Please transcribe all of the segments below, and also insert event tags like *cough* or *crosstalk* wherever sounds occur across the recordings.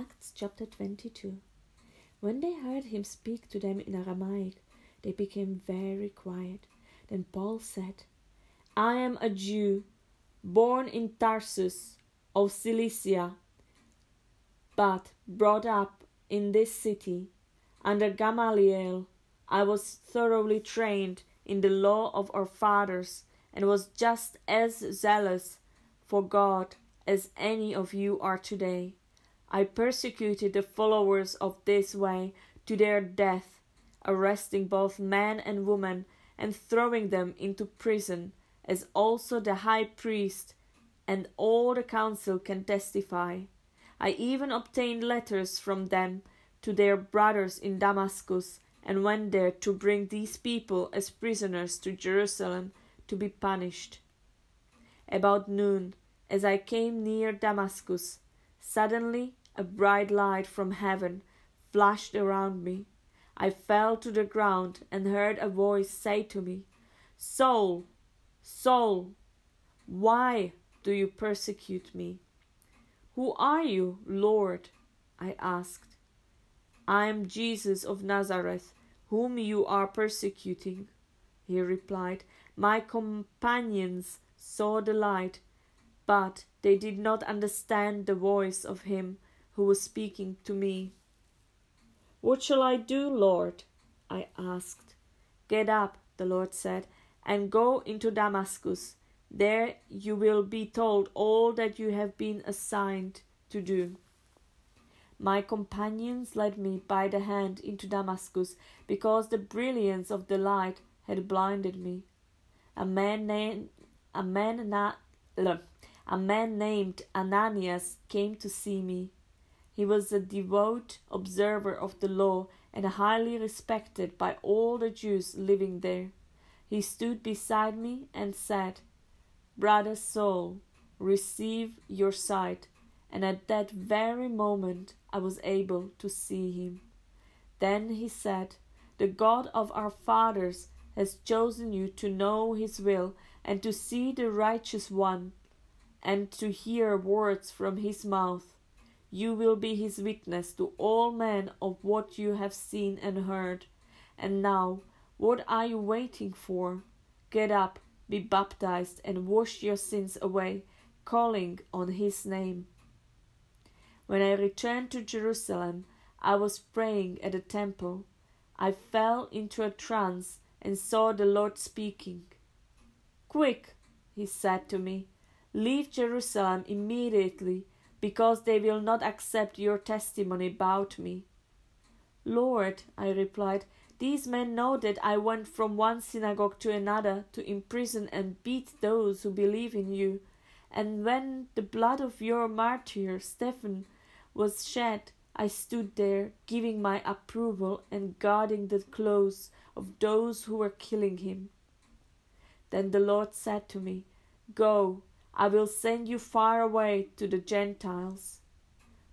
Acts chapter 22. When they heard him speak to them in Aramaic, they became very quiet. Then Paul said, I am a Jew, born in Tarsus of Cilicia, but brought up in this city. Under Gamaliel, I was thoroughly trained in the law of our fathers and was just as zealous for God as any of you are today. I persecuted the followers of this way to their death, arresting both men and women and throwing them into prison, as also the high priest and all the council can testify. I even obtained letters from them to their brothers in Damascus and went there to bring these people as prisoners to Jerusalem to be punished. About noon, as I came near Damascus, suddenly a bright light from heaven flashed around me. I fell to the ground and heard a voice say to me, Saul, Saul, why do you persecute me? Who are you, Lord? I asked. I am Jesus of Nazareth, whom you are persecuting. He replied, My companions saw the light, but they did not understand the voice of him who was speaking to me. What shall I do, Lord? I asked. Get up, the Lord said, and go into Damascus. There you will be told all that you have been assigned to do. My companions led me by the hand into Damascus, because the brilliance of the light had blinded me. A man named a man, na, a man named Ananias came to see me. He was a devout observer of the law and highly respected by all the Jews living there. He stood beside me and said, Brother Saul, receive your sight. And at that very moment I was able to see him. Then he said, The God of our fathers has chosen you to know his will and to see the righteous one and to hear words from his mouth. You will be his witness to all men of what you have seen and heard. And now, what are you waiting for? Get up be baptized and wash your sins away, calling on his name. When I returned to Jerusalem, I was praying at the temple. I fell into a trance and saw the Lord speaking. Quick, he said to me, leave Jerusalem immediately, because they will not accept your testimony about me. Lord, I replied, these men know that I went from one synagogue to another to imprison and beat those who believe in you. And when the blood of your martyr Stephen was shed, I stood there, giving my approval and guarding the clothes of those who were killing him. Then the Lord said to me, Go, I will send you far away to the Gentiles.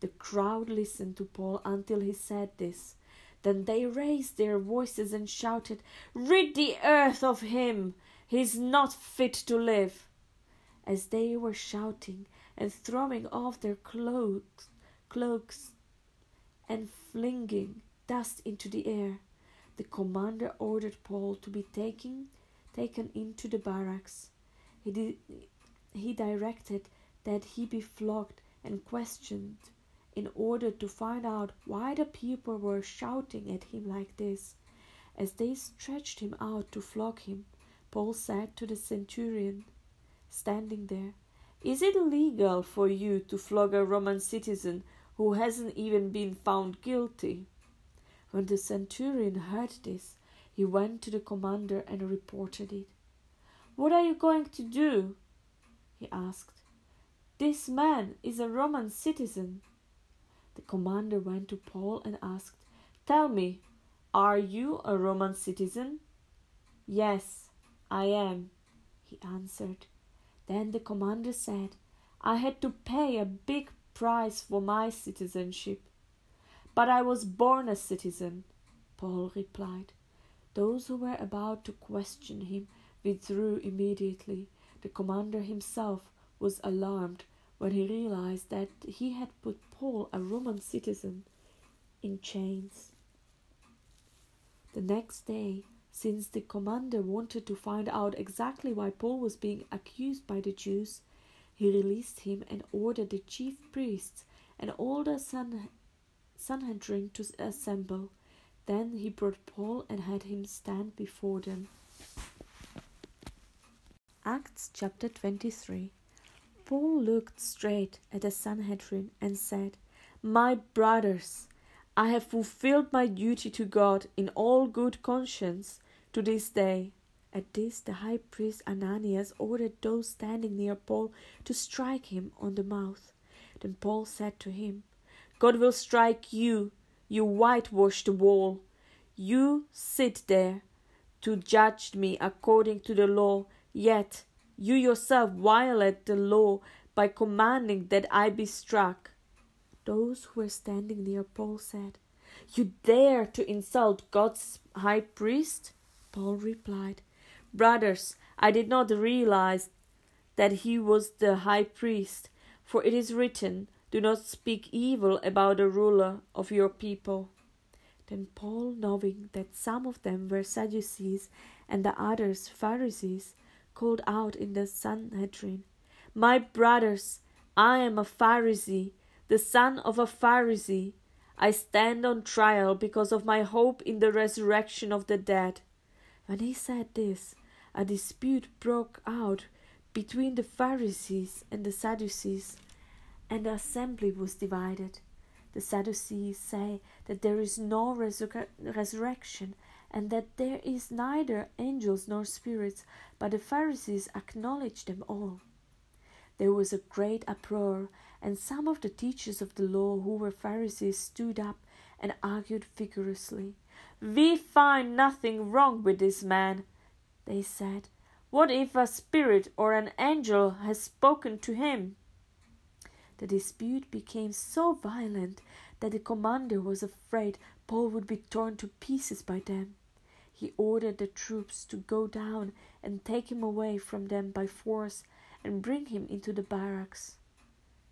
The crowd listened to Paul until he said this. Then they raised their voices and shouted, Rid the earth of him! He is not fit to live! As they were shouting and throwing off their cloaks, cloaks and flinging dust into the air, the commander ordered Paul to be taken, taken into the barracks. He, did, he directed that he be flogged and questioned in order to find out why the people were shouting at him like this. As they stretched him out to flog him, Paul said to the centurion, standing there, Is it legal for you to flog a Roman citizen who hasn't even been found guilty? When the centurion heard this, he went to the commander and reported it. What are you going to do? He asked. This man is a Roman citizen. The commander went to Paul and asked, Tell me, are you a Roman citizen? Yes, I am, he answered. Then the commander said, I had to pay a big price for my citizenship. But I was born a citizen, Paul replied. Those who were about to question him withdrew immediately. The commander himself was alarmed when he realized that he had put Paul, a Roman citizen, in chains. The next day, since the commander wanted to find out exactly why Paul was being accused by the Jews, he released him and ordered the chief priests and all the Sanhedrin to assemble. Then he brought Paul and had him stand before them. Acts chapter 23 Paul looked straight at the Sanhedrin and said, My brothers, I have fulfilled my duty to God in all good conscience to this day. At this, the high priest Ananias ordered those standing near Paul to strike him on the mouth. Then Paul said to him, God will strike you, you whitewashed wall. You sit there to judge me according to the law, yet you yourself violate the law by commanding that I be struck. Those who were standing near Paul said, You dare to insult God's high priest? Paul replied, Brothers, I did not realize that he was the high priest, for it is written, Do not speak evil about the ruler of your people. Then Paul, knowing that some of them were Sadducees and the others Pharisees, called out in the Sanhedrin, My brothers, I am a Pharisee the son of a Pharisee. I stand on trial because of my hope in the resurrection of the dead. When he said this, a dispute broke out between the Pharisees and the Sadducees, and the assembly was divided. The Sadducees say that there is no resur- resurrection and that there is neither angels nor spirits, but the Pharisees acknowledge them all. There was a great uproar, and some of the teachers of the law who were Pharisees stood up and argued vigorously. We find nothing wrong with this man, they said. What if a spirit or an angel has spoken to him? The dispute became so violent that the commander was afraid Paul would be torn to pieces by them. He ordered the troops to go down and take him away from them by force and bring him into the barracks.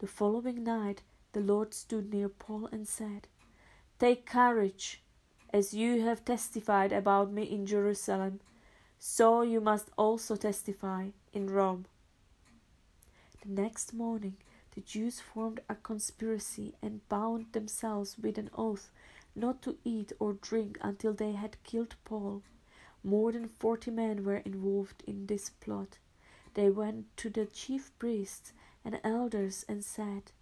The following night the Lord stood near Paul and said, Take courage, as you have testified about me in Jerusalem, so you must also testify in Rome. The next morning the Jews formed a conspiracy and bound themselves with an oath not to eat or drink until they had killed Paul. More than forty men were involved in this plot. They went to the chief priests and elders and said,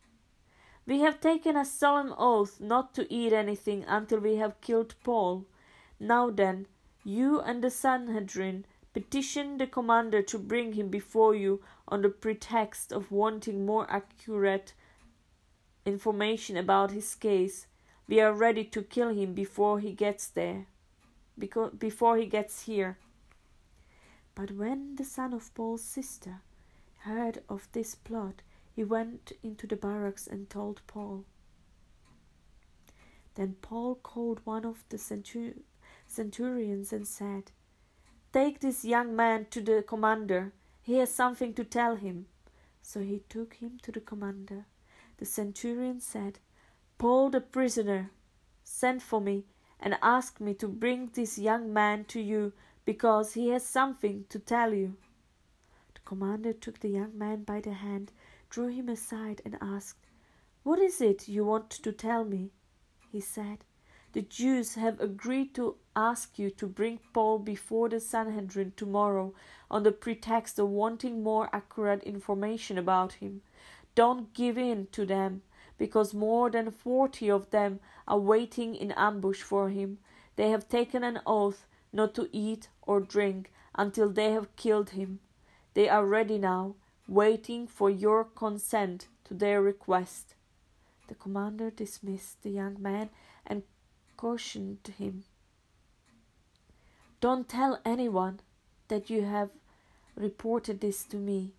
We have taken a solemn oath not to eat anything until we have killed Paul. Now then, you and the Sanhedrin petition the commander to bring him before you on the pretext of wanting more accurate information about his case. We are ready to kill him before he gets there, because, before he gets here. But when the son of Paul's sister heard of this plot, he went into the barracks and told Paul. Then Paul called one of the centurions and said, Take this young man to the commander. He has something to tell him. So he took him to the commander. The centurion said, Paul the prisoner sent for me and asked me to bring this young man to you because he has something to tell you. The commander took the young man by the hand, drew him aside, and asked, What is it you want to tell me? He said, The Jews have agreed to ask you to bring Paul before the Sanhedrin tomorrow on the pretext of wanting more accurate information about him. Don't give in to them, because more than forty of them are waiting in ambush for him. They have taken an oath not to eat or drink until they have killed him. They are ready now, waiting for your consent to their request. The commander dismissed the young man and cautioned him. Don't tell anyone that you have reported this to me.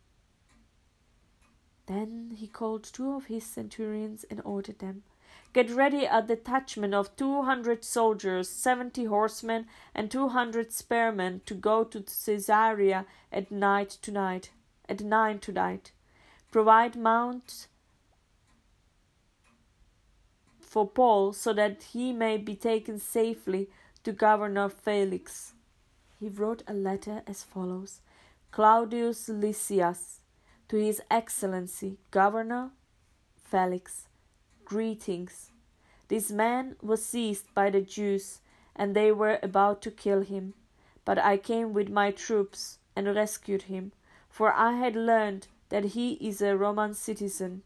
Then he called two of his centurions and ordered them Get ready a detachment of two hundred soldiers, seventy horsemen, and two hundred spearmen to go to Caesarea at night tonight, at nine tonight. Provide mounts for Paul so that he may be taken safely to Governor Felix. He wrote a letter as follows Claudius Lysias, to His Excellency Governor Felix, greetings. This man was seized by the Jews, and they were about to kill him. But I came with my troops and rescued him, for I had learned that he is a Roman citizen.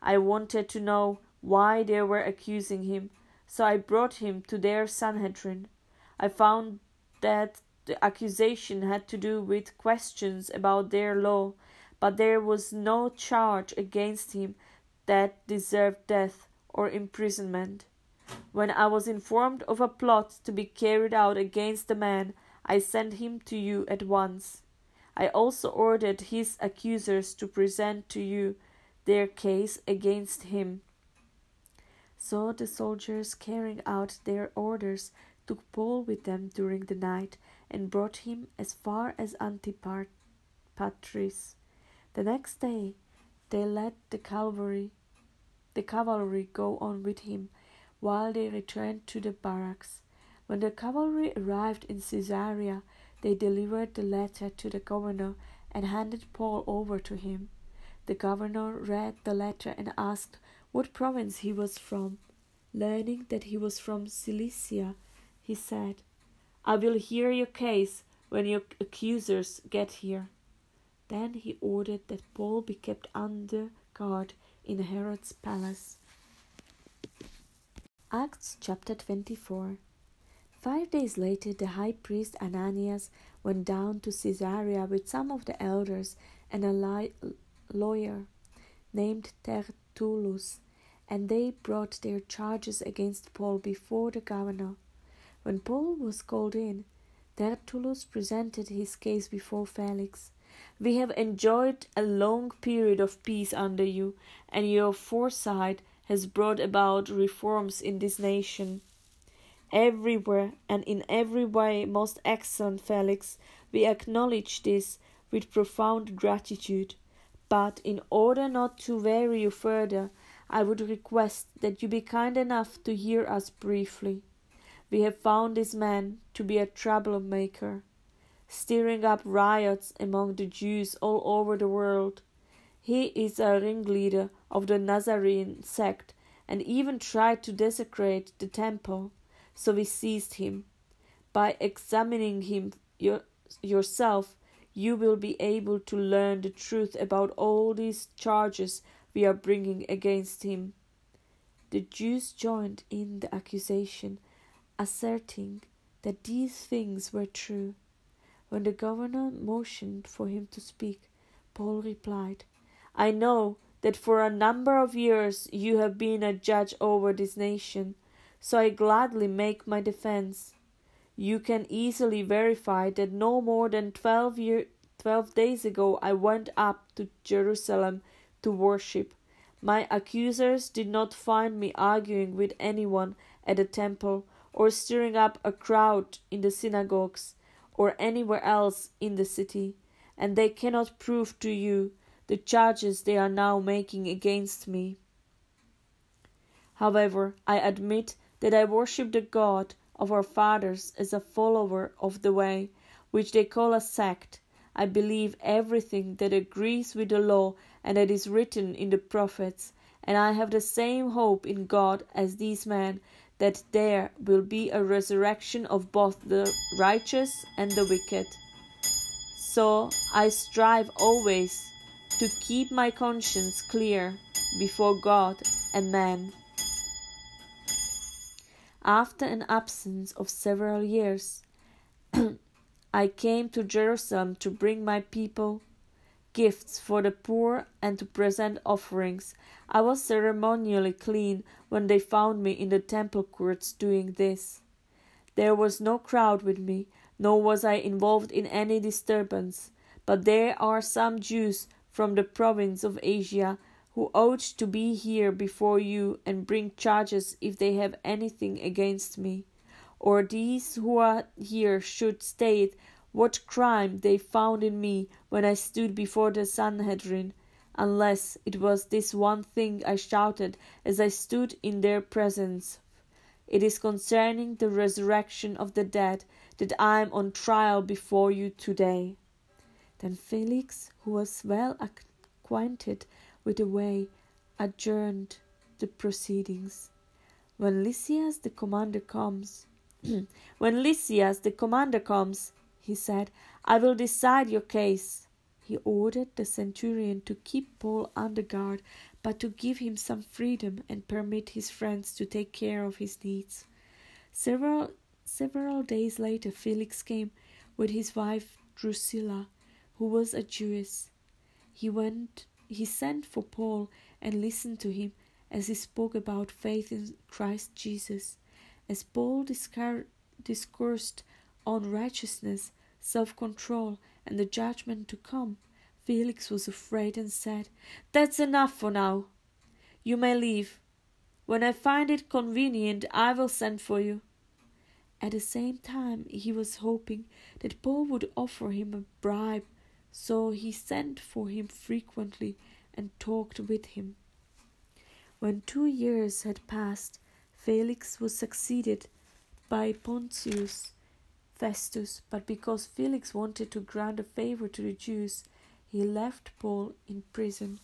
I wanted to know why they were accusing him, so I brought him to their Sanhedrin. I found that the accusation had to do with questions about their law, but there was no charge against him that deserved death or imprisonment. When I was informed of a plot to be carried out against the man, I sent him to you at once. I also ordered his accusers to present to you their case against him. So the soldiers, carrying out their orders, took Paul with them during the night and brought him as far as Antipatris. The next day they let the cavalry the cavalry go on with him while they returned to the barracks. When the cavalry arrived in Caesarea, they delivered the letter to the governor and handed Paul over to him. The governor read the letter and asked what province he was from. Learning that he was from Cilicia, he said, I will hear your case when your accusers get here. Then he ordered that Paul be kept under guard in Herod's palace. Acts chapter 24 Five days later, the high priest Ananias went down to Caesarea with some of the elders and a li- lawyer named Tertullus, and they brought their charges against Paul before the governor. When Paul was called in, Tertullus presented his case before Felix. We have enjoyed a long period of peace under you, and your foresight has brought about reforms in this nation. Everywhere and in every way, most excellent Felix, we acknowledge this with profound gratitude. But in order not to weary you further, I would request that you be kind enough to hear us briefly. We have found this man to be a troublemaker stirring up riots among the Jews all over the world. He is a ringleader of the Nazarene sect and even tried to desecrate the temple. So we seized him. By examining him your, yourself, you will be able to learn the truth about all these charges we are bringing against him. The Jews joined in the accusation, asserting that these things were true. When the governor motioned for him to speak, Paul replied, I know that for a number of years you have been a judge over this nation, so I gladly make my defense. You can easily verify that no more than twelve, year, twelve days ago I went up to Jerusalem to worship. My accusers did not find me arguing with anyone at the temple or stirring up a crowd in the synagogues or anywhere else in the city, and they cannot prove to you the charges they are now making against me. However, I admit that I worship the God of our fathers as a follower of the way, which they call a sect. I believe everything that agrees with the law and that is written in the prophets, and I have the same hope in God as these men that there will be a resurrection of both the righteous and the wicked. So I strive always to keep my conscience clear before God and man. After an absence of several years, *clears throat* I came to Jerusalem to bring my people gifts for the poor and to present offerings. I was ceremonially clean when they found me in the temple courts doing this. There was no crowd with me, nor was I involved in any disturbance. But there are some Jews from the province of Asia who ought to be here before you and bring charges if they have anything against me. Or these who are here should state what crime they found in me when I stood before the Sanhedrin. unless it was this one thing I shouted as I stood in their presence. It is concerning the resurrection of the dead that I am on trial before you today. Then Felix, who was well acquainted with the way, adjourned the proceedings. When Lysias the commander comes, *clears throat* when Lysias the commander comes, he said, I will decide your case. He ordered the centurion to keep Paul under guard, but to give him some freedom and permit his friends to take care of his needs. Several several days later Felix came with his wife Drusilla, who was a Jewess. He went he sent for Paul and listened to him as he spoke about faith in Christ Jesus. As Paul discoursed on righteousness, self control, and the judgment to come, Felix was afraid and said, That's enough for now. You may leave. When I find it convenient, I will send for you. At the same time, he was hoping that Paul would offer him a bribe, so he sent for him frequently and talked with him. When two years had passed, Felix was succeeded by Pontius Festus, but because Felix wanted to grant a favor to the Jews, he left Paul in prison.